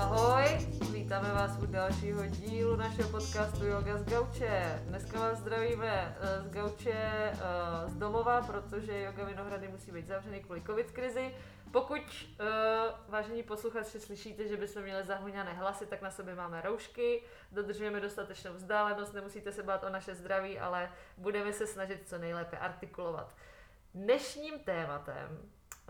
Ahoj, vítáme vás u dalšího dílu našeho podcastu Yoga z Gauče. Dneska vás zdravíme eh, z Gauče eh, z domova, protože Yoga Vinohrady musí být zavřený kvůli covid krizi. Pokud, uh, vážení posluchači, slyšíte, že bychom měli zahoněné hlasy, tak na sobě máme roušky, dodržujeme dostatečnou vzdálenost, nemusíte se bát o naše zdraví, ale budeme se snažit co nejlépe artikulovat. Dnešním tématem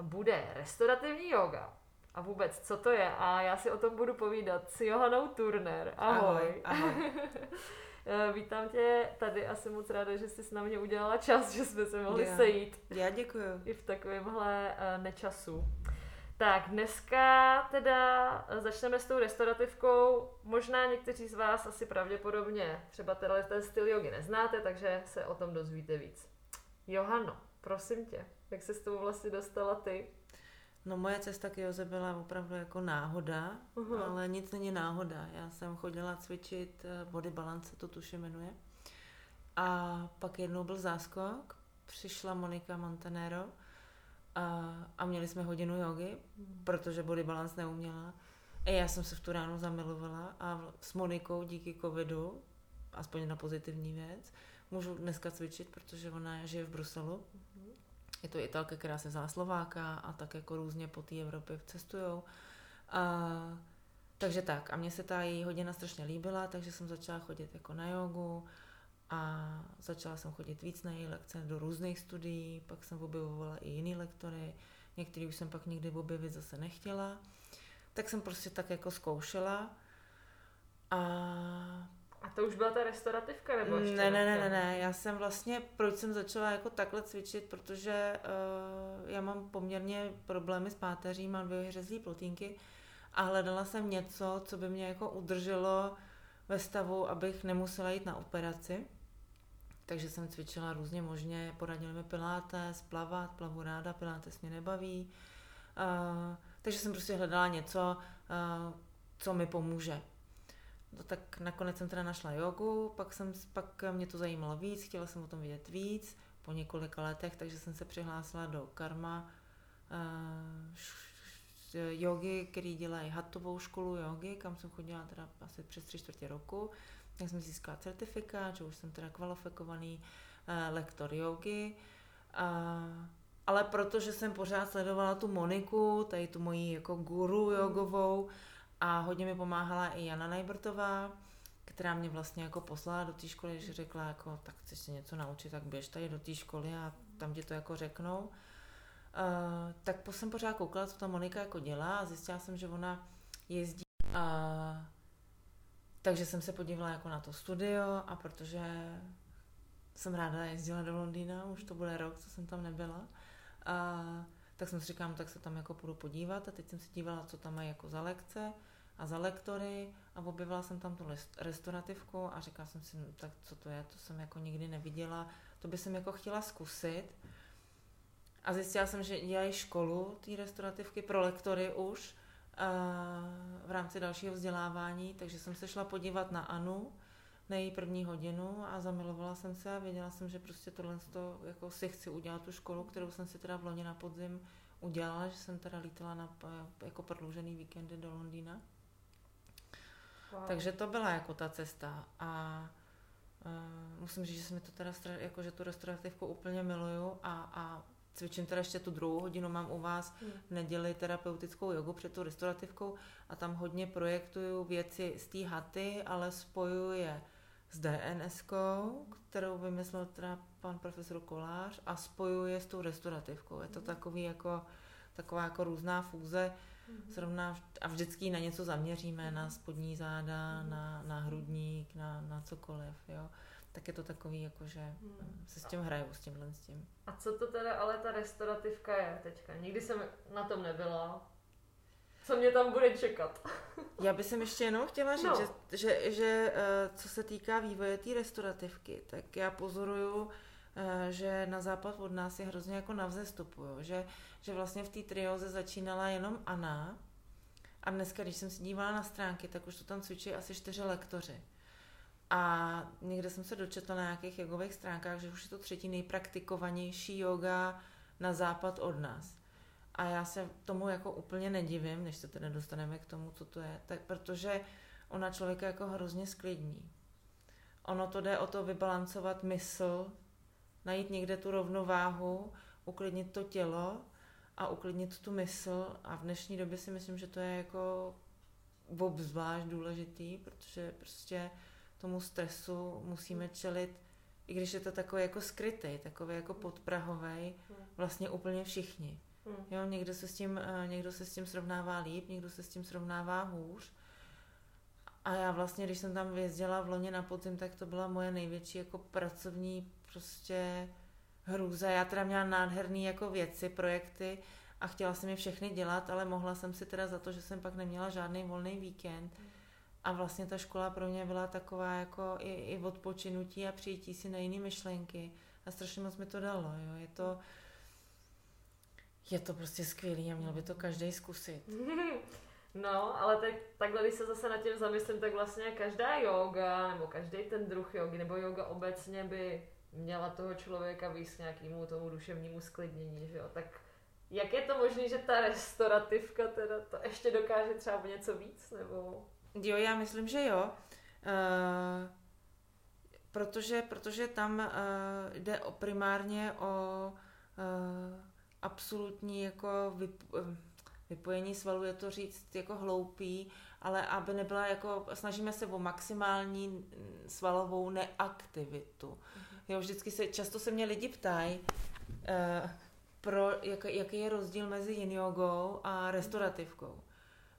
bude restaurativní yoga. A vůbec, co to je? A já si o tom budu povídat s Johanou Turner. Ahoj. Ahoj. ahoj. Eh, vítám tě tady a jsem moc ráda, že jsi na mě udělala čas, že jsme se mohli Já. sejít Já děkuju. i v takovémhle eh, nečasu. Tak dneska teda eh, začneme s tou restaurativkou. Možná někteří z vás asi pravděpodobně třeba tenhle ten styl jogy neznáte, takže se o tom dozvíte víc. Johano, prosím tě, jak se s tou vlastně dostala ty? No moje cesta k Joze byla opravdu jako náhoda, Aha. ale nic není náhoda. Já jsem chodila cvičit eh, body balance, to tuž jmenuje. A pak jednou byl záskok, přišla Monika Montanero a, a měli jsme hodinu jogy, protože body balance neuměla. A já jsem se v tu ránu zamilovala a s Monikou díky covidu, aspoň na pozitivní věc, můžu dneska cvičit, protože ona žije v Bruselu. Je to Italka, která se vzala Slováka a tak jako různě po té Evropě cestujou. A, takže tak, a mně se ta její hodina strašně líbila, takže jsem začala chodit jako na jogu a začala jsem chodit víc na její lekce do různých studií, pak jsem objevovala i jiný lektory, některý už jsem pak nikdy objevit zase nechtěla. Tak jsem prostě tak jako zkoušela a A to už byla ta restaurativka nebo ještě? ne, ne, ne, ne, ne, já jsem vlastně, proč jsem začala jako takhle cvičit, protože uh, já mám poměrně problémy s páteří, mám dvě vyhřezlý plotínky a hledala jsem něco, co by mě jako udrželo ve stavu, abych nemusela jít na operaci. Takže jsem cvičila různě možně, poradili mi pilates, plavat, plavu ráda, pilates mě nebaví. Uh, takže jsem prostě hledala něco, uh, co mi pomůže. No tak nakonec jsem teda našla jogu, pak, jsem, pak mě to zajímalo víc, chtěla jsem o tom vědět víc po několika letech, takže jsem se přihlásila do karma uh, jogy, který dělají hatovou školu jogy, kam jsem chodila teda asi přes tři čtvrtě roku. Tak jsem získala certifikát, že už jsem teda kvalifikovaný uh, lektor jogy. Uh, ale protože jsem pořád sledovala tu Moniku, tady tu moji jako guru jogovou, a hodně mi pomáhala i Jana Najbrtová, která mě vlastně jako poslala do té školy, že řekla jako, tak chceš se něco naučit, tak běž tady do té školy a tam ti to jako řeknou. Uh, tak jsem pořád koukala, co ta Monika jako dělá a zjistila jsem, že ona jezdí. Uh, takže jsem se podívala jako na to studio a protože jsem ráda jezdila do Londýna, už to bude rok, co jsem tam nebyla, uh, tak jsem si říkám, tak se tam jako půjdu podívat a teď jsem si dívala, co tam mají jako za lekce a za lektory a objevila jsem tam tu restaurativku a říkala jsem si, no, tak co to je, to jsem jako nikdy neviděla, to by jsem jako chtěla zkusit. A zjistila jsem, že dělají školu té restaurativky pro lektory už v rámci dalšího vzdělávání, takže jsem se šla podívat na Anu, na její první hodinu a zamilovala jsem se a věděla jsem, že prostě tohle to, jako si chci udělat tu školu, kterou jsem si teda v loni na podzim udělala, že jsem teda lítala na jako prodloužený víkendy do Londýna. Wow. Takže to byla jako ta cesta a uh, musím říct, že se mi to teda, jako, že tu restaurativku úplně miluju a, a cvičím teda ještě tu druhou hodinu, mám u vás Hmm. v neděli terapeutickou jogu před tu restaurativkou a tam hodně projektuju věci z té haty, ale spojuju je s dns kterou vymyslel teda pan profesor Kolář a spojuju je s tou restaurativkou. Je to takový jako, taková jako různá fúze, Zrovna a vždycky na něco zaměříme, na spodní záda, na, na hrudník, na, na cokoliv, jo. Tak je to takový, jako že Hmm. mm, se s tím hraju, s tímhle s tím. A co to teda ale ta restaurativka je teďka? Nikdy jsem na tom nebyla. Co mě tam bude čekat? Já bych jsem ještě jenom chtěla říct, No. že, že, že eh, co se týká vývoje té restaurativky, tak já pozoruju, eh, že na západ od nás je hrozně jako na vzestupu, jo? Že, že vlastně v té trioze začínala jenom Anna a dneska, když jsem se dívala na stránky, tak už to tam cvičí asi čtyři lektoři. A někde jsem se dočetla na nějakých jogových stránkách, že už je to třetí nejpraktikovanější yoga na západ od nás. A já se tomu jako úplně nedivím, než se tedy dostaneme k tomu, co to je, tak protože ona člověka jako hrozně sklidní. Ono to jde o to vybalancovat mysl, najít někde tu rovnováhu, uklidnit to tělo a uklidnit tu mysl a v dnešní době si myslím, že to je jako obzvlášť důležitý, protože prostě tomu stresu musíme čelit, i když je to takový jako skrytý, takový jako podprahový, vlastně úplně všichni. Jo, někdo se, s tím, eh, někdo se s tím srovnává líp, někdo se s tím srovnává hůř. A já vlastně, když jsem tam vyjezdila v loni na podzim, tak to byla moje největší jako pracovní prostě hrůza. Já teda měla nádherný jako věci, projekty a chtěla jsem je všechny dělat, ale mohla jsem si teda za to, že jsem pak neměla žádný volný víkend. A vlastně ta škola pro mě byla taková jako i, i odpočinutí a přijítí si na jiné myšlenky. A strašně moc mi to dalo. Jo. Je to, je to prostě skvělý a měl by to každý zkusit. No, ale tak, takhle, když se zase nad tím zamyslím, tak vlastně každá yoga, nebo každý ten druh jogy, nebo yoga obecně by měla toho člověka víc nějakému tomu duševnímu sklidnění, že jo? Tak jak je to možné, že ta restaurativka teda to ještě dokáže třeba něco víc, nebo... Jo, já myslím, že jo. Uh, protože, protože tam uh, jde o primárně o uh, absolutní jako vyp, vypojení svalů, je to říct jako hloupý, ale aby nebyla jako, snažíme se o maximální svalovou neaktivitu. Mm-hmm. Jo, vždycky se, často se mě lidi ptají, uh, pro, jak, jaký je rozdíl mezi yin jogou a restaurativkou.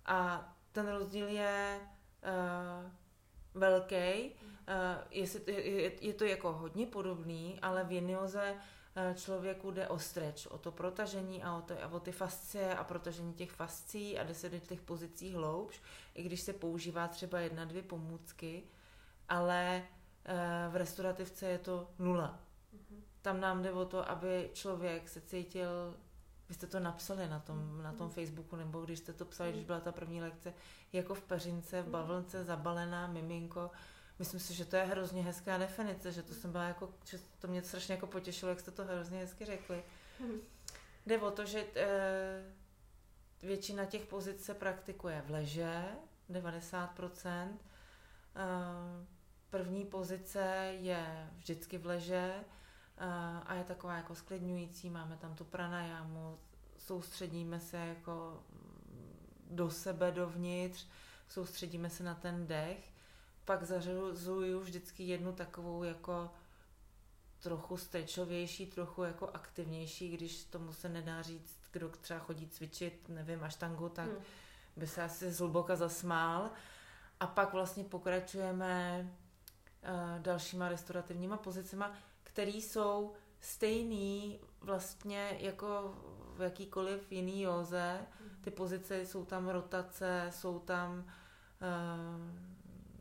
A ten rozdíl je uh, velký, uh, je, je, je to jako hodně podobný, ale v yin joze člověku jde o stretch, o to protažení a o, to, a o ty fascie a protažení těch fascí a jde se do těch pozicí hloubš, i když se používá třeba jedna, dvě pomůcky, ale v restaurativce je to nula tam nám jde o to, aby člověk se cítil, vy jste to napsali na tom, na tom mm. Facebooku, nebo když jste to psali, když mm. byla ta první lekce, jako v peřince, v mm. bavlnce, zabalená, miminko. Myslím si, že to je hrozně hezká definice, že to jsem byla jako, že to mě strašně jako potěšilo, jak jste to hrozně hezky řekli. Jde o to, že e, většina těch pozic se praktikuje v leže, 90%. E, první pozice je vždycky v leže, a je taková jako sklidňující, máme tam tu pranajámu, soustředíme se jako do sebe, dovnitř, soustředíme se na ten dech, pak zařazuju vždycky jednu takovou jako trochu stečovější, trochu jako aktivnější, když tomu se nedá říct, kdo třeba chodí cvičit, nevím, až tangu, tak hmm. by se asi zhluboka zasmál. A pak vlastně pokračujeme dalšíma restaurativníma pozicema, které jsou stejný vlastně jako v jakýkoliv jiný józe. Ty pozice jsou tam rotace, jsou tam uh,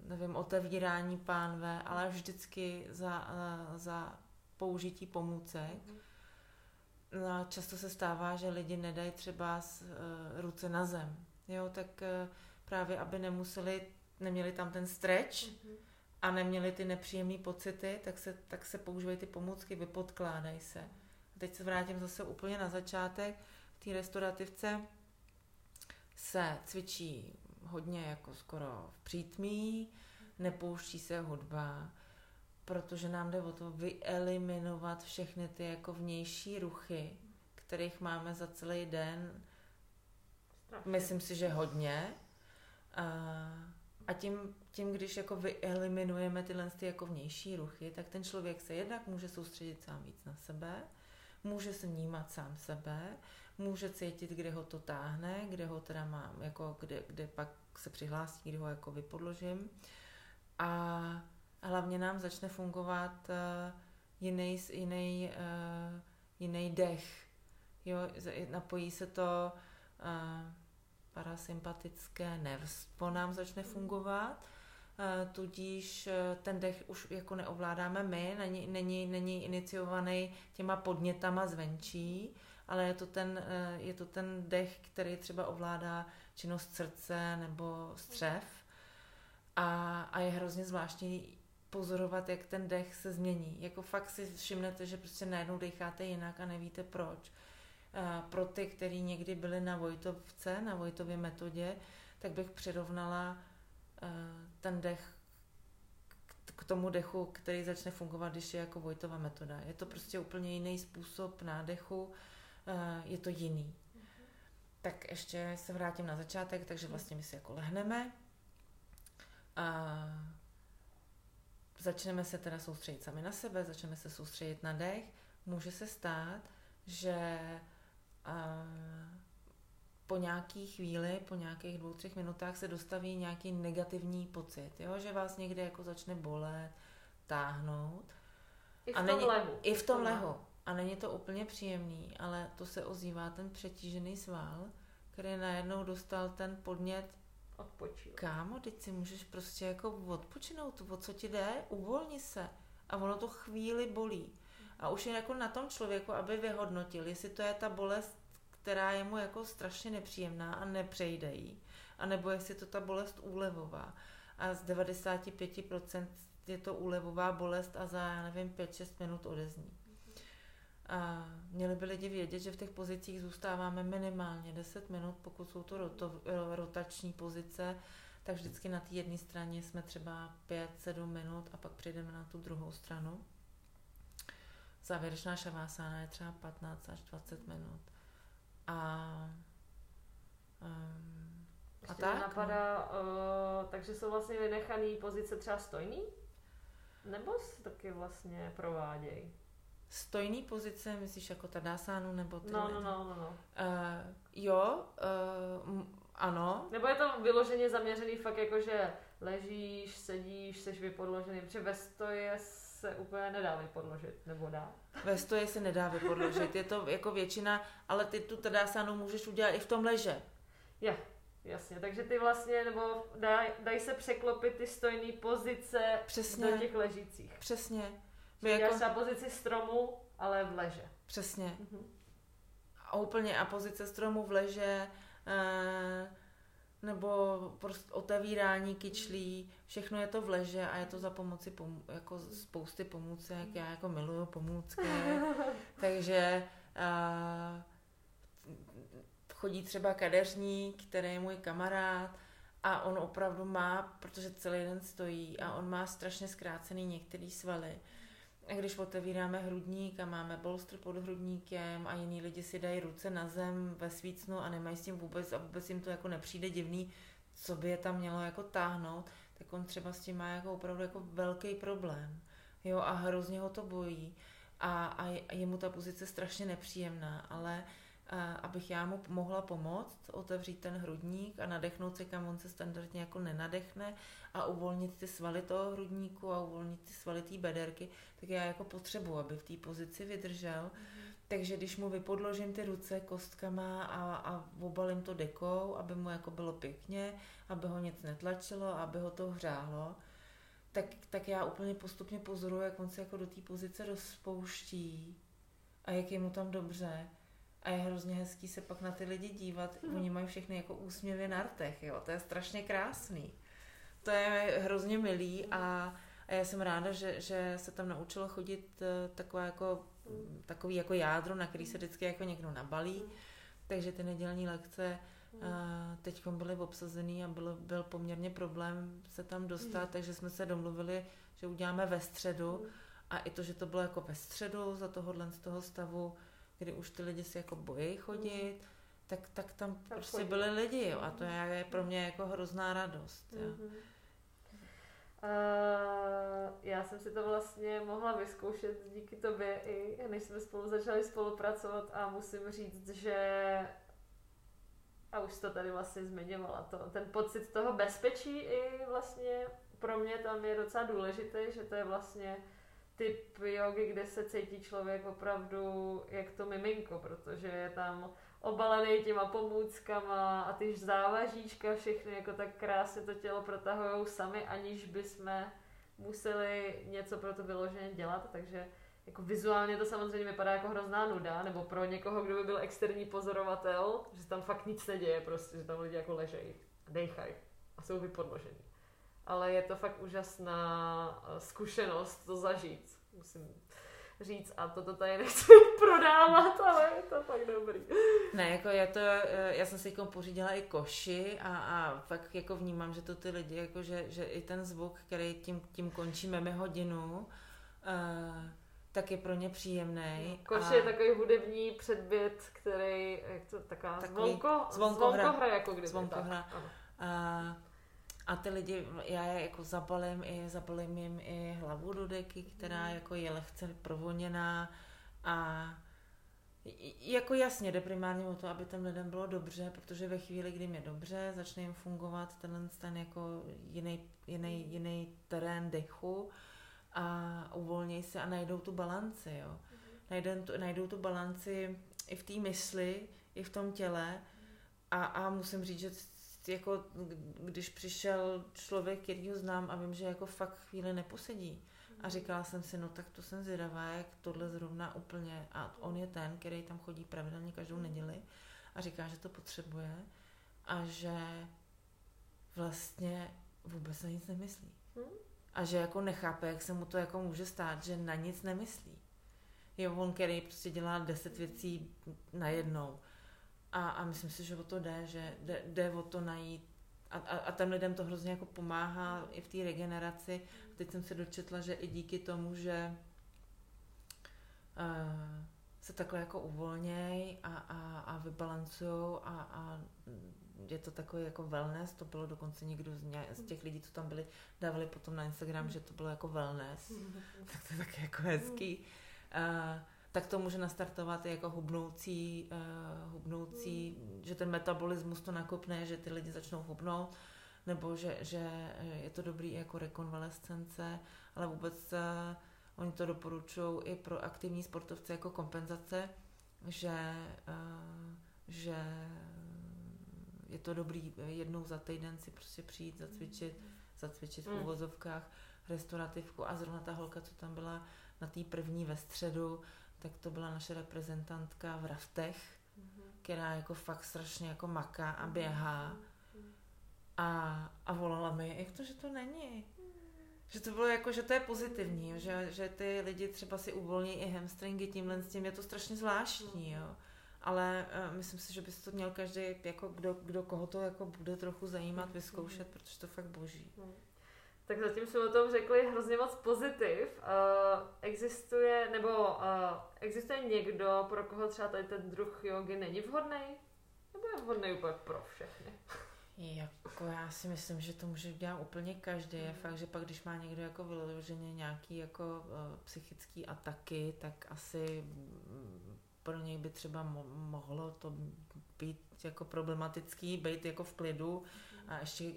nevím, otevírání pánve, ale vždycky za, uh, za použití pomůcek. No a často se stává, že lidi nedají třeba z, ruce na zem. Jo, tak právě aby nemuseli, neměli tam ten stretch, mm-hmm a neměli ty nepříjemné pocity, tak se, tak se používají ty pomůcky, vypodkládají se. A teď se vrátím zase úplně na začátek. V té restaurativce se cvičí hodně jako skoro v přítmí, nepouští se hudba, protože nám jde o to vyeliminovat všechny ty jako vnější ruchy, kterých máme za celý den. Strašně. Myslím si, že hodně. A a tím, tím, když jako vyeliminujeme tyhle ty jako vnější ruchy, tak ten člověk se jednak může soustředit sám víc na sebe, může se vnímat sám sebe, může cítit, kde ho to táhne, kde ho teda mám, jako kde, kde pak se přihlásí, kde ho jako vypodložím. A hlavně nám začne fungovat jiný, jiný, jiný dech. Jo, napojí se to uh, parasympatické nervstvo nám začne fungovat, eh, tudíž eh, ten dech už jako neovládáme my, není, není, není iniciovaný těma podnětama zvenčí, ale je to, ten, eh, je to ten dech, který třeba ovládá činnost srdce nebo střev. A, a je hrozně zvláštní pozorovat, jak ten dech se změní. Jako fakt si všimnete, že prostě najednou decháte jinak a nevíte proč pro ty, kteří někdy byli na Vojtovce, na Vojtově metodě, tak bych přirovnala ten dech k tomu dechu, který začne fungovat, když je jako Vojtova metoda. Je to prostě úplně jiný způsob nádechu, je to jiný. Tak ještě se vrátím na začátek, takže vlastně my si jako lehneme a začneme se teda soustředit sami na sebe, začneme se soustředit na dech. Může se stát, že a, po nějaký chvíli, po nějakých dvou, třech minutách se dostaví nějaký negativní pocit, jo? že vás někde jako začne bolet, táhnout. I v a tom není, lehu. I v tom lehu. A není to úplně příjemný, ale to se ozývá ten přetížený sval, který najednou dostal ten podnět Odpočil. Kámo, teď si můžeš prostě jako odpočinout, o co ti jde, uvolni se. A ono to chvíli bolí. A už je jako na tom člověku, aby vyhodnotil, jestli to je ta bolest, která je mu jako strašně nepříjemná a nepřejde jí. A nebo jestli to ta bolest úlevová. A z 95% je to úlevová bolest a za, já nevím, 5-6 minut odezní. A měli by lidi vědět, že v těch pozicích zůstáváme minimálně 10 minut, pokud jsou to roto, rotační pozice, tak vždycky na té jedné straně jsme třeba 5-7 minut a pak přejdeme na tu druhou stranu. Závěrečná šavásána je třeba 15 až 20 minut. A, um, a tak. napadá, no. uh, takže jsou vlastně vynechané pozice třeba stojný? Nebo se taky vlastně provádějí? Stojný pozice, myslíš jako tadásánu nebo ty? No, no, no, no, no. Uh, jo, uh, ano. Nebo je to vyloženě zaměřený fakt jako, že ležíš, sedíš, seš vypodložený, protože ve stoje se úplně nedá vypodložit, nebo dá? Ve stoje se nedá vypodložit, je to jako většina, ale ty tu tadásánu můžeš udělat i v tom leže. Je, jasně, takže ty vlastně, nebo dají daj se překlopit ty stojné pozice Přesně. do těch ležících. Přesně. Vy jako... na pozici stromu, ale v leže. Přesně. Mm-hmm. A úplně a pozice stromu v leže, e, nebo prostě otevírání kyčlí, všechno je to v leže a je to za pomoci pom- jako spousty pomůcek. Já jako miluju pomůcky, takže e, chodí třeba kadeřník, který je můj kamarád, a on opravdu má, protože celý den stojí a on má strašně zkrácený některý svaly a když otevíráme hrudník a máme bolstr pod hrudníkem a jiní lidi si dají ruce na zem ve svícnu a nemají s tím vůbec a vůbec jim to jako nepřijde divný, co by je tam mělo jako táhnout, tak on třeba s tím má jako opravdu jako velký problém. Jo, a hrozně ho to bojí a, a je mu ta pozice strašně nepříjemná, ale abych já mu mohla pomoct otevřít ten hrudník a nadechnout se, kam on se standardně jako nenadechne a uvolnit ty svaly toho hrudníku a uvolnit ty svaly té bederky, tak já jako potřebuji, aby v té pozici vydržel. Mm. Takže když mu vypodložím ty ruce kostkama a, a obalím to dekou, aby mu jako bylo pěkně, aby ho nic netlačilo, aby ho to hřálo, tak, tak já úplně postupně pozoruju, jak on se jako do té pozice rozpouští a jak je mu tam dobře a je hrozně hezký se pak na ty lidi dívat. Mm. Oni mají všechny jako úsměvy na rtech, jo. To je strašně krásný. To je hrozně milý a, a já jsem ráda, že, že se tam naučilo chodit uh, taková jako, takový jako jádro, na který se vždycky jako někdo nabalí. Mm. Takže ty nedělní lekce uh, teď byly obsazený a byl, byl poměrně problém se tam dostat, mm. takže jsme se domluvili, že uděláme ve středu a i to, že to bylo jako ve středu za tohohle z toho stavu, kdy už ty lidi si jako bojí chodit, mm. tak, tak tam tak prostě chodí. byli lidi jo, a to je, je pro mě jako hrozná radost. Jo. Mm-hmm. Uh, já jsem si to vlastně mohla vyzkoušet díky tobě i než jsme spolu začali spolupracovat a musím říct, že a už to tady vlastně zmiňovala, to, ten pocit toho bezpečí i vlastně pro mě tam je docela důležitý, že to je vlastně typ jogy, kde se cítí člověk opravdu jak to miminko, protože je tam obalený těma pomůckama a ty závažíčka všechny jako tak krásně to tělo protahují sami, aniž bychom museli něco pro to vyloženě dělat, takže jako vizuálně to samozřejmě vypadá jako hrozná nuda, nebo pro někoho, kdo by byl externí pozorovatel, že tam fakt nic neděje, prostě, že tam lidi jako ležejí dejchají a jsou vypodložení ale je to fakt úžasná eh, zkušenost to zažít. Musím říct a toto tady nechci prodávat, ale je to fakt dobrý. Ne, jako je to, eh, já jsem si jako pořídila i koši a, a fakt jako vnímám, že to ty lidi, jako že, že i ten zvuk, který tím, tím končíme mi hodinu, uh, tak je pro ně příjemný. No, koš a... je takový hudební předmět, který, jak to, taková takový zvonko, zvonkohra, zvonkohra jako kdyby. Zvonkohra. Tak, a, a ty lidi, já je jako zabalím, i, zabalím jim i hlavu do deky, která mm. jako je lehce provoněná. A jako jasně, jde primárně o to, aby těm lidem bylo dobře, protože ve chvíli, kdy je dobře, začne jim fungovat tenhle ten jako jiný, jiný, jiný terén dechu a uvolnějí se a najdou tu balanci, jo. Najdou tu, najdou tu balanci i v té mysli, i v tom těle. A, a musím říct, že jako když přišel člověk, který ho znám a vím, že jako fakt chvíli neposedí. A říkala jsem si, no tak to jsem zvědavá, jak tohle zrovna úplně. A on je ten, který tam chodí pravidelně každou neděli a říká, že to potřebuje a že vlastně vůbec na nic nemyslí. Hmm? A že jako nechápe, jak se mu to jako může stát, že na nic nemyslí. Je on, který prostě dělá deset věcí najednou. A, a myslím si, že o to jde, že jde, jde o to najít a, a, a těm lidem to hrozně jako pomáhá i v té regeneraci. Teď jsem se dočetla, že i díky tomu, že uh, se takhle jako uvolněj a, a, a vybalancujou a, a je to takový jako wellness, to bylo dokonce někdo z, ně, z těch lidí, co tam byli, dávali potom na Instagram, že to bylo jako wellness, tak to je taky jako hezký. Uh, tak to může nastartovat i jako hubnoucí, uh, hubnoucí mm. že ten metabolismus to nakopne, že ty lidi začnou hubnout, nebo že, že je to dobrý jako rekonvalescence, ale vůbec uh, oni to doporučují i pro aktivní sportovce jako kompenzace, že, uh, že je to dobrý jednou za týden si prostě přijít, zacvičit, zacvičit v mm. uvozovkách restaurativku a zrovna ta holka, co tam byla na té první ve středu, tak to byla naše reprezentantka v raftech, mm-hmm. která jako fakt strašně jako maká a běhá. Mm-hmm. A, a volala mi, jak to, že to není. Že to bylo jako, že to je pozitivní, že, že ty lidi třeba si uvolní i hamstringy tímhle s tím, je to strašně zvláštní, jo. Ale uh, myslím si, že by se to měl každý, jako kdo, kdo koho to jako bude trochu zajímat, vyzkoušet, protože to fakt boží. Tak zatím jsme o tom řekli hrozně moc pozitiv. Uh, existuje, nebo uh, existuje někdo, pro koho třeba tady ten druh jogy není vhodný? Nebo je vhodný úplně pro všechny? Jako já si myslím, že to může dělat úplně každý. Je fakt, že pak když má někdo jako vyloženě nějaký jako uh, psychický ataky, tak asi mm, pro něj by třeba mo- mohlo to být jako problematický, být jako v klidu a ještě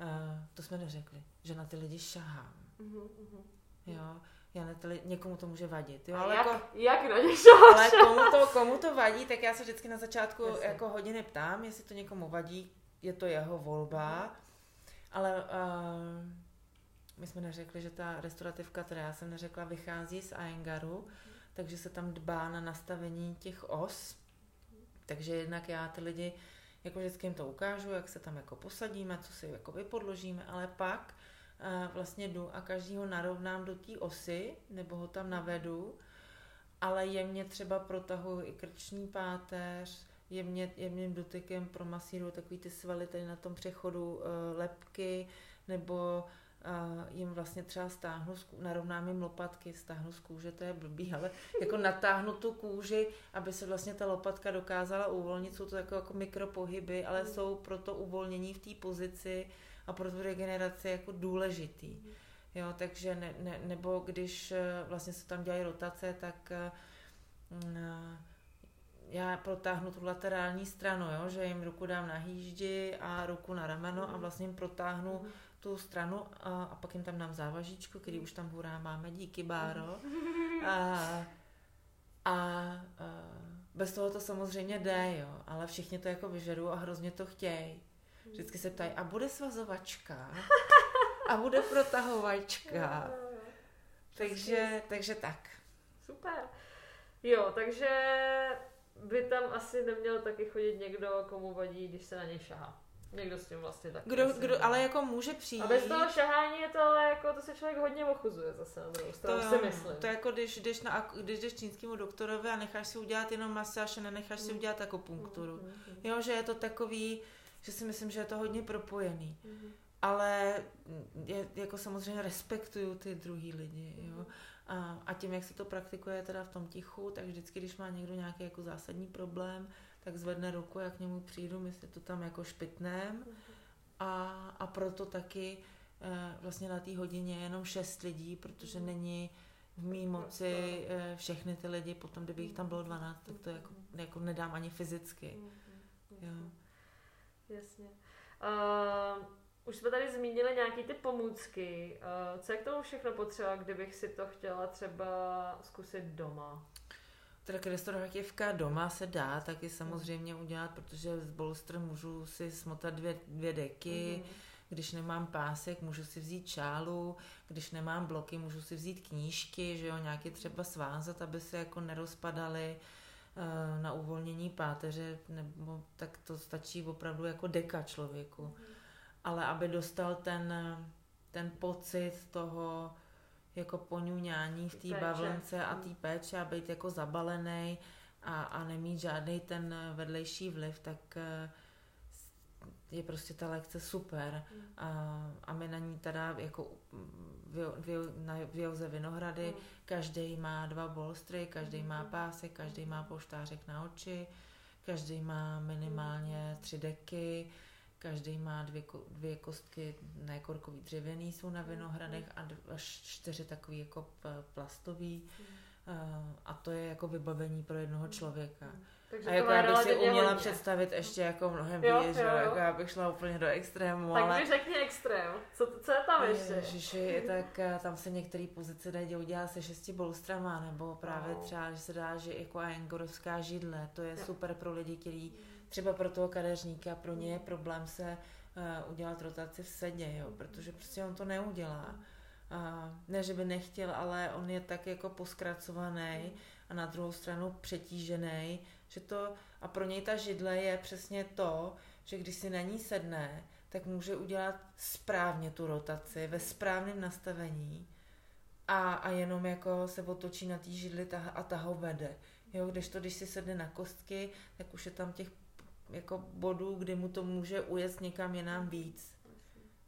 Uh, to jsme neřekli, že na ty lidi šahám. Uh-huh, uh-huh. Jo, já na ty lidi, někomu to může vadit. Jo, ale jak, jako, jak na ně šahám? Ale komu to, komu to vadí, tak já se vždycky na začátku Jasně. jako hodiny ptám, jestli to někomu vadí, je to jeho volba. Uh-huh. Ale uh, my jsme neřekli, že ta restaurativka, která já jsem neřekla, vychází z Aengaru, uh-huh. takže se tam dbá na nastavení těch os. Takže jednak já ty lidi jako vždycky jim to ukážu, jak se tam jako posadíme, co si jako vypodložíme, ale pak uh, vlastně jdu a každýho narovnám do té osy, nebo ho tam navedu, ale jemně třeba protahuji i krční páteř, jemně, jemným dotykem promasíruju takový ty svaly tady na tom přechodu uh, lepky, nebo jim vlastně třeba stáhnu, narovnám jim lopatky, stáhnu z kůže, to je blbý, ale jako natáhnu tu kůži, aby se vlastně ta lopatka dokázala uvolnit, jsou to jako, jako mikropohyby, ale mm. jsou pro to uvolnění v té pozici a pro tu regeneraci jako důležitý. Mm. Jo, takže ne, ne, nebo když eh, vlastně se tam dělají rotace, tak uh, já protáhnu tu laterální stranu, jo, že jim ruku dám na hýždi a ruku na rameno mm. a vlastně jim protáhnu mm tu stranu a, a pak jim tam dám závažičku, který už tam hurá máme, díky Báro. A, a, a bez toho to samozřejmě jde, jo, ale všichni to jako vyžadují a hrozně to chtějí. Vždycky se ptají, a bude svazovačka? A bude protahovačka? takže, takže tak. Super. Jo, takže by tam asi neměl taky chodit někdo, komu vadí, když se na něj šahá. Někdo s tím vlastně tak. Kdo, kdo, ale jako může přijít. A bez toho šahání je to ale jako, to se člověk hodně ochuzuje zase na druhou stranu, to, si myslím. To je jako když jdeš, na, když jdeš čínskému doktorovi a necháš si udělat jenom masáž a nenecháš si Mm. udělat akupunkturu. Mm, mm, mm. Jo, že je to takový, že si myslím, že je to hodně propojený. Mhm. Ale je, jako samozřejmě respektuju ty druhý lidi, jo. A, a tím, jak se to praktikuje teda v tom tichu, tak vždycky, když má někdo nějaký jako zásadní problém, tak zvedne ruku, jak k němu přijdu, my si to tam jako špitnem. A, a proto taky eh, vlastně na té hodině je jenom šest lidí, protože není v mý moci eh, všechny ty lidi, potom kdyby jich tam bylo 12, tak to jako, jako nedám ani fyzicky. Mhm. Jo. Jasně. Uh, už jsme tady zmínili nějaký ty pomůcky. Uh, co je k tomu všechno potřeba, kdybych si to chtěla třeba zkusit doma? Teda restaurátivka doma se dá taky samozřejmě udělat, protože z bolstr můžu si smotat dvě, dvě deky, Mhm. když nemám pásek, můžu si vzít šálu, když nemám bloky, můžu si vzít knížky, že jo, nějaké třeba svázat, aby se jako nerozpadaly eh, na uvolnění páteře, nebo tak to stačí opravdu jako deka člověku. Ale aby dostal ten, ten pocit toho jako poňuňání v té bavlnce a Mm. té péče a být jako zabalený a, a nemít žádný ten vedlejší vliv, tak eh, je prostě ta lekce super. Mm. A, a my na ní teda jako mm, v, v, na, v Joze Vinohrady Mm. každý má dva bolstry, každý má Mhm. pásek, každý má poštářek na oči, každý má minimálně tři deky, každý má dvě, dvě kostky nekorkový dřevěný jsou na Vinohradech a až čtyři takový jako plastový. Eh, A to je jako vybavení pro jednoho člověka. Takže A jako já bych si uměla hodně. představit ještě jako mnohem Jo, víc, jo, jako já bych šla úplně do extrému, Tak ale... mi řekni extrém. Co, co je tam ještě? Ježiši, tak eh, tam se některé pozice dají udělat se šesti bolstrama, nebo právě No. třeba, že se dá že jako angorovská židle, to je Jo. super pro lidi, kteří třeba pro toho kadeřníka, pro ně je problém se uh, udělat rotaci v sedě, jo, protože prostě on to neudělá. A ne, že by nechtěl, ale on je tak jako poskracovaný a na druhou stranu přetížený, že to, a pro něj ta židle je přesně to, že když si na ní sedne, tak může udělat správně tu rotaci, ve správném nastavení a, a jenom jako se otočí na té židli a ta ho vede. Jo, když to, když si sedne na kostky, tak už je tam těch jako bodů, kdy mu to může ujet někam jinam víc.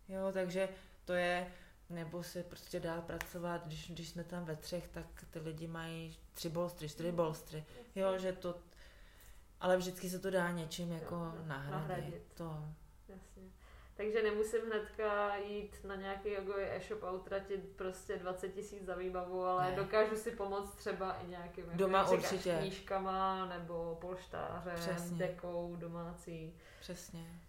Jo, takže to je, nebo se prostě dá pracovat, když, když jsme tam ve třech, tak ty lidi mají tři bolstry, čtyři bolstry. Jo, že to, ale vždycky se to dá něčím jako nahradit. nahradit. To, Jasně. Takže nemusím hnedka jít na nějaký jogový e-shop a utratit prostě 20 tisíc za výbavu, ale Ne. dokážu si pomoct třeba i nějakým jako Doma říkáš, určitě. knížkama nebo polštářem, Přesně. dekou domácí. přesně.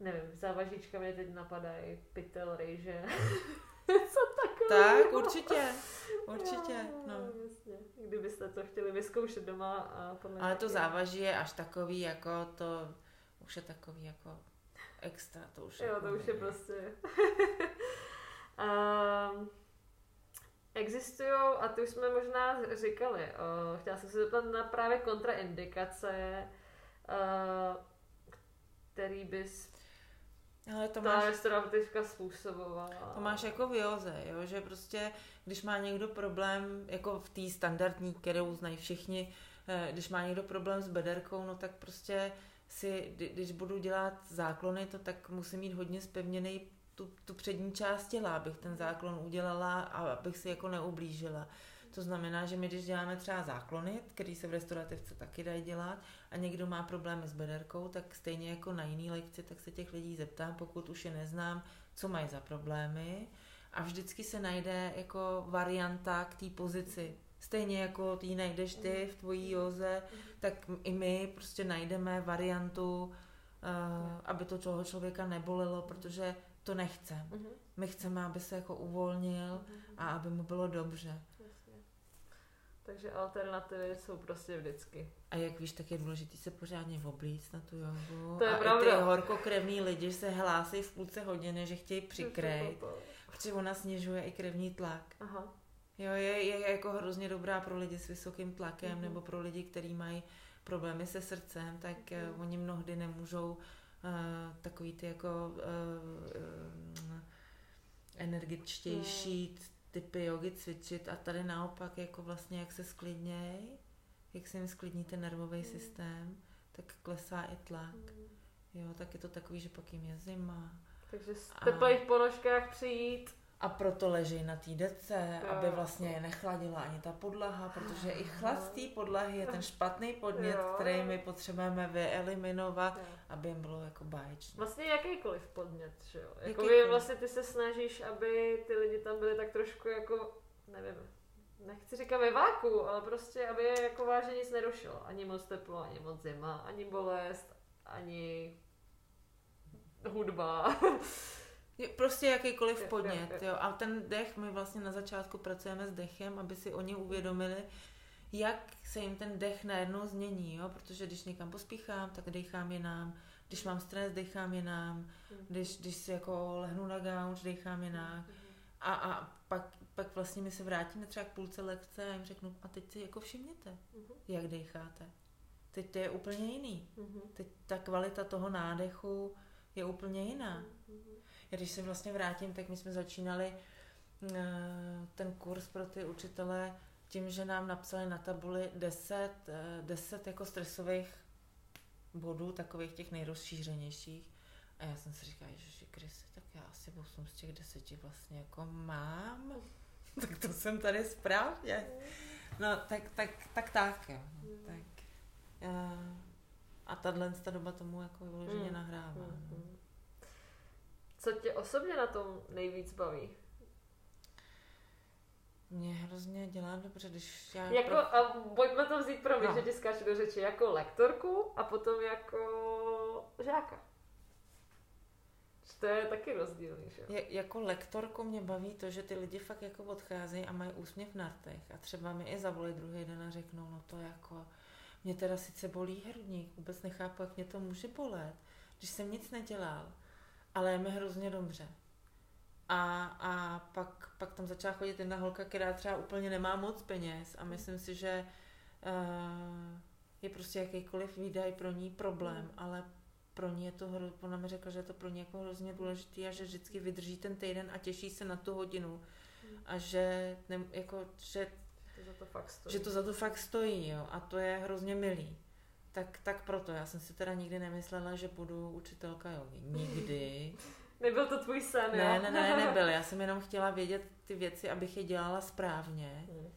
Nevím, závažička mě teď napadají, pytel, rejže. Co takového? Tak, určitě, určitě, no. Jasně. Kdybyste to chtěli vyzkoušet doma a podle Ale to závaží je až takový, jako to, už je takový jako extra, to už Jo, jako to už je prostě... um, Existují, a ty už jsme možná říkali, uh, chtěla jsem se zeptat na právě kontraindikace, uh, který bys Ale to ta máš, restaurativka způsobovala. to máš jako v józe, jo, že prostě, když má někdo problém, jako v té standardní, kterou znají všichni, eh, když má někdo problém s bederkou, no tak prostě si, kdy- když budu dělat záklony, to tak musím mít hodně spevněný tu, tu přední část těla, abych ten záklon udělala a abych si jako neublížila. To znamená, že my když děláme třeba záklony, který se v restaurativce taky dají dělat, a někdo má problémy s bederkou, tak stejně jako na jiný lekci, tak se těch lidí zeptám, pokud už je neznám, co mají za problémy. A vždycky se najde jako varianta k té pozici. Stejně jako ty najdeš ty v tvojí józe, tak i my prostě najdeme variantu, uh, aby to toho člověka nebolelo, protože to nechce. Mhm. My chceme, aby se jako uvolnil a aby mu bylo dobře. Takže alternativy jsou prostě vždycky. A jak víš, tak je důležité se pořádně oblíct na tu jogu. To je a i pravda. ty horkokrevní lidi se hlásí v půlce hodiny, že chtějí přikrejt, protože ona snižuje i krevní tlak. Aha. Jo, je, je jako hrozně dobrá pro lidi s vysokým tlakem Mhm. nebo pro lidi, kteří mají problémy se srdcem, tak Mhm. oni mnohdy nemůžou uh, takový ty jako uh, uh, energičtější hmm. typy jogy cvičit a tady naopak jako vlastně jak se sklidněj, jak se jim sklidní ten nervový hmm. systém, tak klesá i tlak. Hmm. Jo, tak je to takový, že pak jim je zima. Takže v teplých ponožkách přijít a proto leží na té dece, jo. aby vlastně je nechladila ani ta podlaha, protože i chlad z té podlahy je ten špatný podnět, jo. který my potřebujeme vyeliminovat, jo. aby jim bylo jako báječné. Vlastně jakýkoliv podnět, že jo? Jako vy vlastně ty se snažíš, aby ty lidi tam byli tak trošku jako, nevím, nechci říkat ve váku, ale prostě, aby je jako vážně nic nerušilo. Ani moc teplo, ani moc zima, ani bolest, ani hudba. Prostě jakýkoliv podnět, jo. A ten dech, my vlastně na začátku pracujeme s dechem, aby si oni uvědomili, jak se jim ten dech najednou změní, jo. Protože když někam pospíchám, tak dechám jinam. Když mám stres, dechám jinam. Mhm. Když, když si jako lehnu na gauč, dechám jinak. Mhm. A, a pak, pak vlastně my se vrátíme třeba k půlce lekce a jim řeknu, a teď si jako všimněte, uh-huh. jak decháte. Teď to je úplně jiný. Teď ta kvalita toho nádechu je úplně jiná. Když se vlastně vrátím, tak my jsme začínali uh, ten kurz pro ty učitele tím, že nám napsali na tabuli 10, uh, 10 jako stresových bodů, takových těch nejrozšířenějších. A já jsem si říkala, že Krysy, tak já asi 8 z těch deseti vlastně jako mám. tak to jsem tady správně. No, tak, tak, tak, tak, jo. Mm. Tak, uh, a tahle ta doba tomu jako vyloženě mm. nahrává. No. Co tě osobně na tom nejvíc baví? Mě hrozně dělá dobře, když já... Jako, pro... a pojďme to vzít pro mě, no. že ti skáču do řeči jako lektorku a potom jako žáka. To je taky rozdílný, že? Je, jako lektorku mě baví to, že ty lidi fakt jako odcházejí a mají úsměv na rtech a třeba mi i zavolí druhý den a řeknou, no to jako, mě teda sice bolí hrudník, vůbec nechápu, jak mě to může bolet, když jsem nic nedělal, ale je mi hrozně dobře. A, a pak, pak tam začala chodit jedna holka, která třeba úplně nemá moc peněz a myslím si, že uh, je prostě jakýkoliv výdaj pro ní problém, mm. ale pro ní je to, ona mi řekla, že je to pro ní jako hrozně důležitý a že vždycky vydrží ten týden a těší se na tu hodinu mm. a že, ne, jako, že, to za to fakt stojí. že to za to fakt stojí jo, a to je hrozně milý. Tak, tak proto, já jsem si teda nikdy nemyslela, že budu učitelka jogy. Nikdy. Nebyl to tvůj sen, ne, jo? Ne, ne, nebyl. Já jsem jenom chtěla vědět ty věci, abych je dělala správně. Hmm.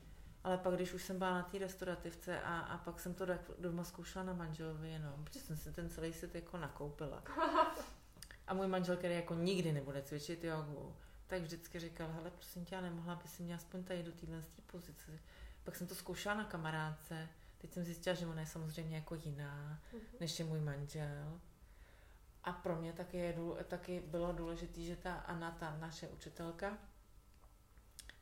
Ale pak, když už jsem byla na té restaurativce a, a pak jsem to doma zkoušela na manželovi jenom, protože jsem si ten celý set jako nakoupila. A můj manžel, který jako nikdy nebude cvičit jogu, tak vždycky říkal, hele, prosím tě, já nemohla by si mě aspoň tady do téhle pozice. Pak jsem to zkoušela na kamarádce, teď jsem zjistila, že ona je samozřejmě jako jiná, uh-huh. než je můj manžel. A pro mě taky, je, taky bylo důležité, že ta Anna, ta naše učitelka,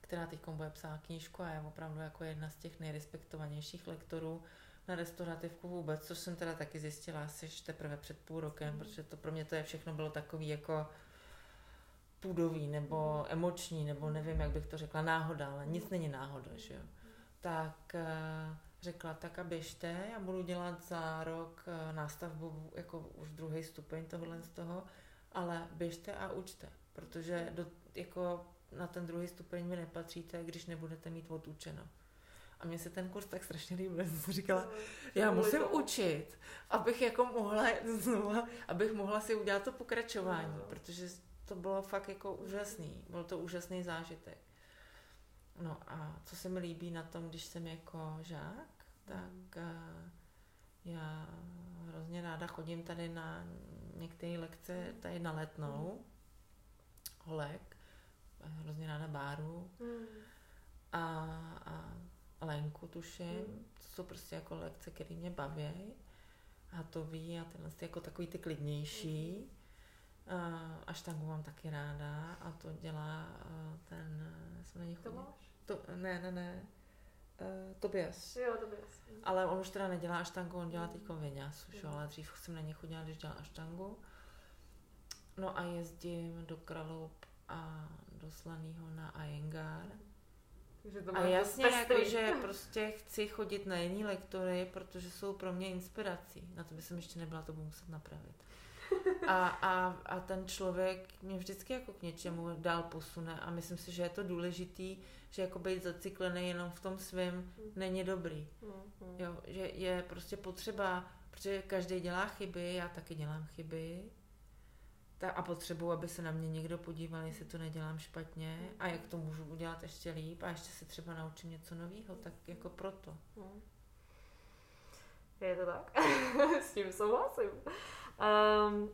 která teď bude psát knížku a je opravdu jako jedna z těch nejrespektovanějších lektorů na restaurativku vůbec, což jsem teda taky zjistila asi teprve před půl rokem, mm. protože to pro mě to je všechno bylo takový jako půdový nebo mm. emoční, nebo nevím, jak bych to řekla, náhoda, ale nic není náhoda, že jo. Tak uh, řekla, tak a běžte, já budu dělat za rok uh, nástavbu jako už druhý stupeň tohohle z toho, ale běžte a učte, protože do, jako na ten druhý stupeň mi nepatříte, když nebudete mít odučeno. A mně se ten kurz tak strašně líbil, jsem říkala, já musím učit, abych jako mohla znova, abych mohla si udělat to pokračování, protože to bylo fakt jako úžasný, byl to úžasný zážitek. No a co se mi líbí na tom, když jsem jako žák, tak uh, já hrozně ráda chodím tady na některé lekce tady na letnou, holek, hrozně ráda Báru mm. a, a Lenku tuším. Mm. To jsou prostě jako lekce, které mě baví. A to ví a tyhle jako takový ty klidnější. A, až tangu mám taky ráda a to dělá ten, jsem na něj To, ne, ne, ne. Uh, Tobias. Jo, Tobias. Ale on už teda nedělá tango, on dělá teď vinyas už, mm. ale dřív jsem na něj chodila, když dělá tango. No a jezdím do Kraloup a do Slanýho na Ayengar. a jasně, jako, že prostě chci chodit na jiný lektory, protože jsou pro mě inspirací. Na to by jsem ještě nebyla, to budu muset napravit. A, a, a ten člověk mě vždycky jako k něčemu dál posune a myslím si, že je to důležitý, že jako být zaciklený jenom v tom svém není dobrý. Jo, že je prostě potřeba, protože každý dělá chyby, já taky dělám chyby, ta, a potřebuji, aby se na mě někdo podíval, jestli to nedělám špatně a jak to můžu udělat ještě líp a ještě se třeba naučím něco nového, tak jako proto. Je to tak? S tím souhlasím. Um,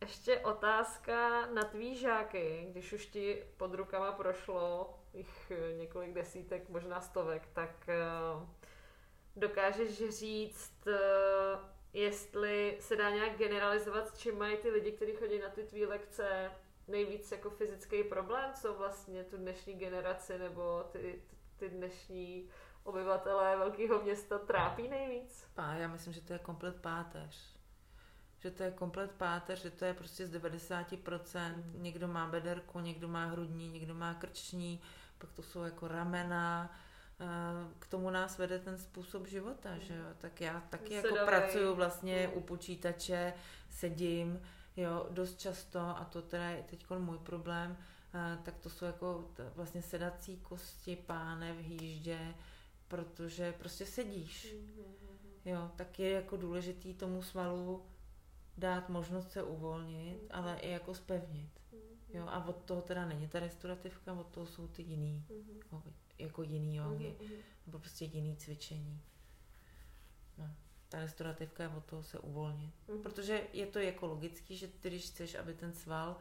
ještě otázka na tvý žáky, když už ti pod rukama prošlo jich několik desítek, možná stovek, tak uh, dokážeš říct, uh, jestli se dá nějak generalizovat, s čím mají ty lidi, kteří chodí na ty tvý lekce, nejvíc jako fyzický problém, co vlastně tu dnešní generaci nebo ty, ty dnešní obyvatelé velkého města trápí nejvíc? A já myslím, že to je komplet páteř. Že to je komplet páteř, že to je prostě z 90%. Mm. Někdo má bederku, někdo má hrudní, někdo má krční, pak to jsou jako ramena, k tomu nás vede ten způsob života, že jo? Tak já taky jako Sedavej. pracuju vlastně u počítače, sedím, jo, dost často, a to teda je teď můj problém, tak to jsou jako vlastně sedací kosti, pánev, hýždě, protože prostě sedíš. Jo, tak je jako důležitý tomu svalu dát možnost se uvolnit, ale i jako spevnit. Jo, a od toho teda není ta restaurativka, od toho jsou ty jiný jako jiný jogy, mm-hmm. nebo prostě jiný cvičení. No, ta restaurativka je od toho se uvolnit. Mm-hmm. Protože je to jako logický, že ty, když chceš, aby ten sval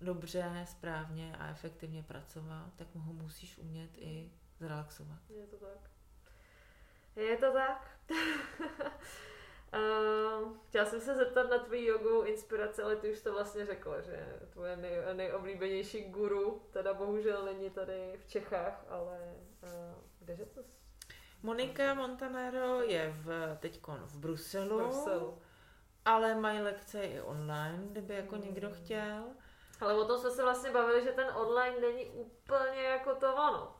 dobře, správně a efektivně pracoval, tak mu ho musíš umět i zrelaxovat. Je to tak. Je to tak. Uh, chtěla jsem se zeptat na tvůj jogovou inspiraci, ale ty už to vlastně řekla, že tvoje nej, nejoblíbenější guru, teda bohužel není tady v Čechách, ale uh, kdeže to? Monika Montanero je v, teďkon v Bruselu, v Bruselu, ale mají lekce i online, kdyby jako hmm. někdo chtěl. Ale o tom jsme se vlastně bavili, že ten online není úplně jako to ono.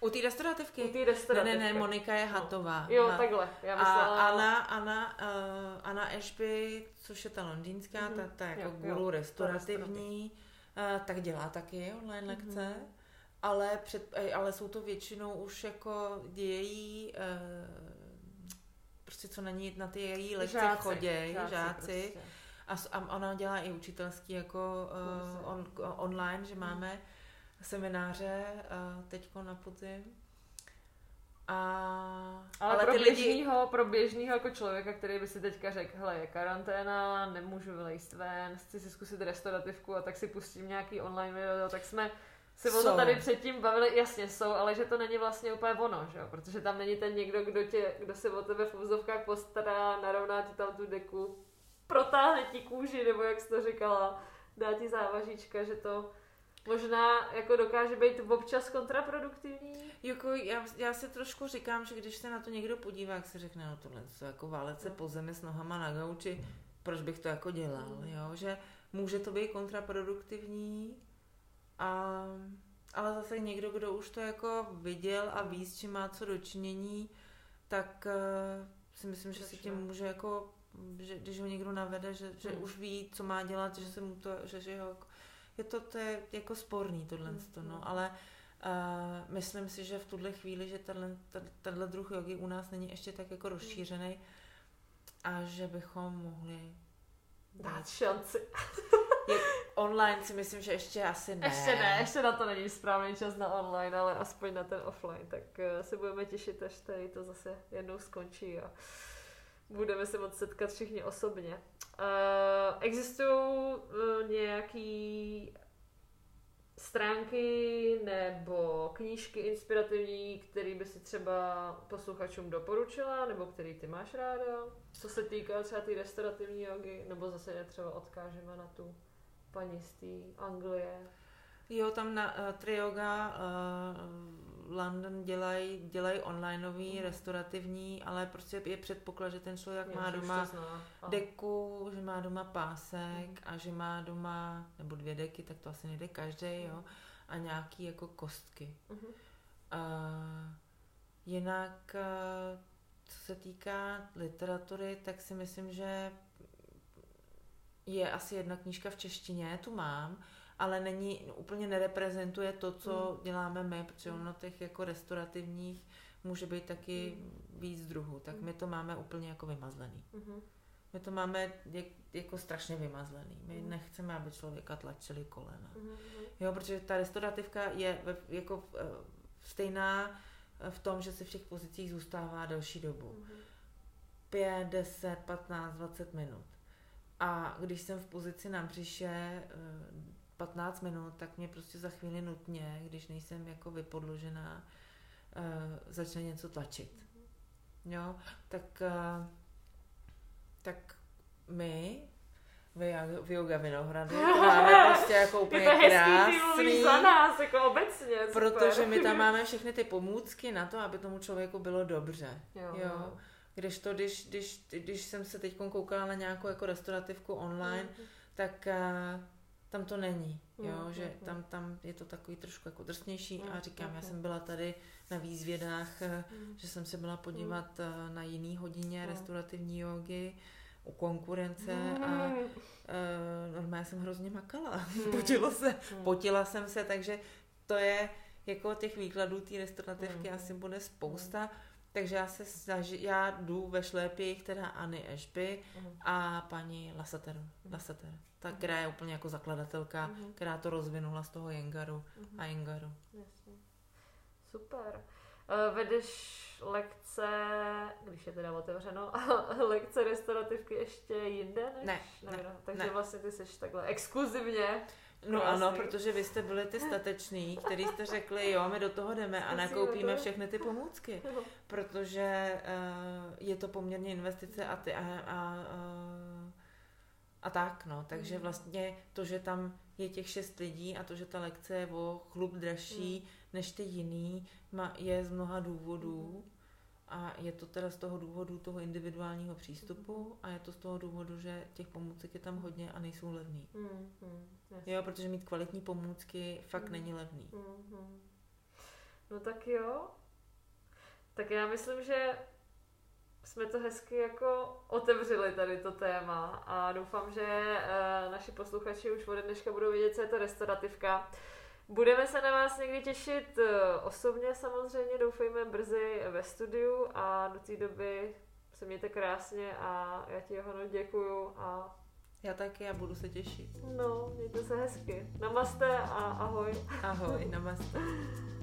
U té restaurativky? U té restaurativky. Ne, ne, ne, Monika je no. Hatová. Jo, ha. takhle. Já myslela... A Anna, Anna, uh, Anna Ashby, což je ta londýnská, mm-hmm. ta, ta jako jo, guru jo, restaurativní, uh, tak dělá taky online lekce. Mm-hmm. Ale, před, eh, ale jsou to většinou už jako její, uh, prostě co na ní, na ty její lekce žáci, choděj, žáci. žáci. Prostě. A, a ona dělá i učitelský jako uh, on, online, že máme mm semináře uh, teďko na podzim. A, ale, ale pro, ty běžnýho, lidi... pro běžného jako člověka, který by si teďka řekl, hele, je karanténa, nemůžu vylejst ven, chci si zkusit restaurativku a tak si pustím nějaký online video, tak jsme si o to tady předtím bavili, jasně jsou, ale že to není vlastně úplně ono, že jo? protože tam není ten někdo, kdo, tě, kdo se o tebe v úzovkách postará, narovná ti tam tu deku, protáhne ti kůži, nebo jak jsi to říkala, dá ti závažíčka, že to možná jako dokáže být občas kontraproduktivní. Jako já, já si trošku říkám, že když se na to někdo podívá, jak se řekne, no tohle, co jako válece no. po zemi s nohama na gauči, proč bych to jako dělal, mm. jo, že může to být kontraproduktivní, a, ale zase někdo, kdo už to jako viděl a ví, s čím má co dočinění, tak uh, si myslím, že si tím může jako že když ho někdo navede, že, že mm. už ví, co má dělat, že se mu to, že, že ho je to, to je jako sporný tohle, mm. no, mm. ale uh, myslím si, že v tuhle chvíli, že tenhle, tenhle druh jogy u nás není ještě tak jako rozšířený a že bychom mohli dát šanci. je, online si myslím, že ještě asi ne. Ještě ne, ještě na to není správný čas na online, ale aspoň na ten offline, tak uh, se budeme těšit, až tady to zase jednou skončí a budeme se moc setkat všichni osobně. Uh, existují uh, nějaký stránky nebo knížky inspirativní, které by si třeba posluchačům doporučila, nebo který ty máš ráda, co se týká třeba té restaurativní jogy, nebo zase třeba odkážeme na tu paní z té Anglie. Jo, tam na uh, Trioga uh, London dělají dělaj onlineový, mm. restaurativní, ale prostě je předpoklad, že ten člověk je, má doma deku, že má doma pásek mm. a že má doma, nebo dvě deky, tak to asi nejde každý, mm. jo, a nějaký jako kostky. Mm. Uh, jinak, uh, co se týká literatury, tak si myslím, že je asi jedna knížka v češtině, tu mám, ale není, úplně nereprezentuje to, co mm. děláme my, protože ono těch jako restaurativních může být taky mm. víc druhů, tak mm. my to máme úplně jako vymazlený. Mm-hmm. My to máme jak, jako strašně vymazlený. My mm. nechceme, aby člověka tlačili kolena. Mm. Jo, protože ta restaurativka je ve, jako uh, stejná v tom, že se v těch pozicích zůstává delší dobu. Mm. 5, 10, 15, 20 minut. A když jsem v pozici na břiše 15 minut, tak mě prostě za chvíli nutně, když nejsem jako vypodložená, začne něco tlačit. Jo, tak, tak my v Yoga Vinohrady, to máme prostě jako úplně je to krásný. za nás, jako obecně, super. Protože my tam máme všechny ty pomůcky na to, aby tomu člověku bylo dobře. Jo. jo. Když to, když, když, když jsem se teď koukala na nějakou jako restaurativku online, mm. tak uh, tam to není, jo, mm. že tam, tam je to takový trošku jako drsnější mm. a říkám, mm. já jsem byla tady na výzvědách, mm. že jsem se byla podívat mm. na jiný hodině mm. restaurativní jogy, u konkurence mm. a uh, normálně jsem hrozně makala. Mm. Potila, se, mm. potila jsem se, takže to je jako těch výkladů té restaurativky mm. asi bude spousta. Mm. Takže já se snaží, já jdu ve šlépích teda Anny Ashby mm. a paní Lasater, mm. Lasater, ta, která je úplně jako zakladatelka, mm. která to rozvinula z toho Jengaru mm. a Jengaru. Jasně. Super. Uh, vedeš lekce, když je teda otevřeno, lekce restaurativky ještě jinde než ne, ne, Takže ne. vlastně ty jsi takhle exkluzivně No Krásný. ano, protože vy jste byli ty stateční, který jste řekli, jo, my do toho jdeme a nakoupíme všechny ty pomůcky, protože uh, je to poměrně investice a ty a, a, a tak, no. Takže mm. vlastně to, že tam je těch šest lidí a to, že ta lekce je o chlup dražší mm. než ty jiný, je z mnoha důvodů. Mm a je to teda z toho důvodu toho individuálního přístupu a je to z toho důvodu, že těch pomůcek je tam hodně a nejsou levný. Mm, mm, jo, protože mít kvalitní pomůcky fakt mm, není levný. Mm, mm. No tak jo. Tak já myslím, že jsme to hezky jako otevřeli tady to téma a doufám, že uh, naši posluchači už ode dneška budou vědět, co je to restaurativka. Budeme se na vás někdy těšit eh, osobně samozřejmě, doufejme brzy ve studiu a do té doby se mějte krásně a já ti Johano děkuju a já taky a budu se těšit. No, mějte se hezky. Namaste a ahoj. Ahoj, namaste.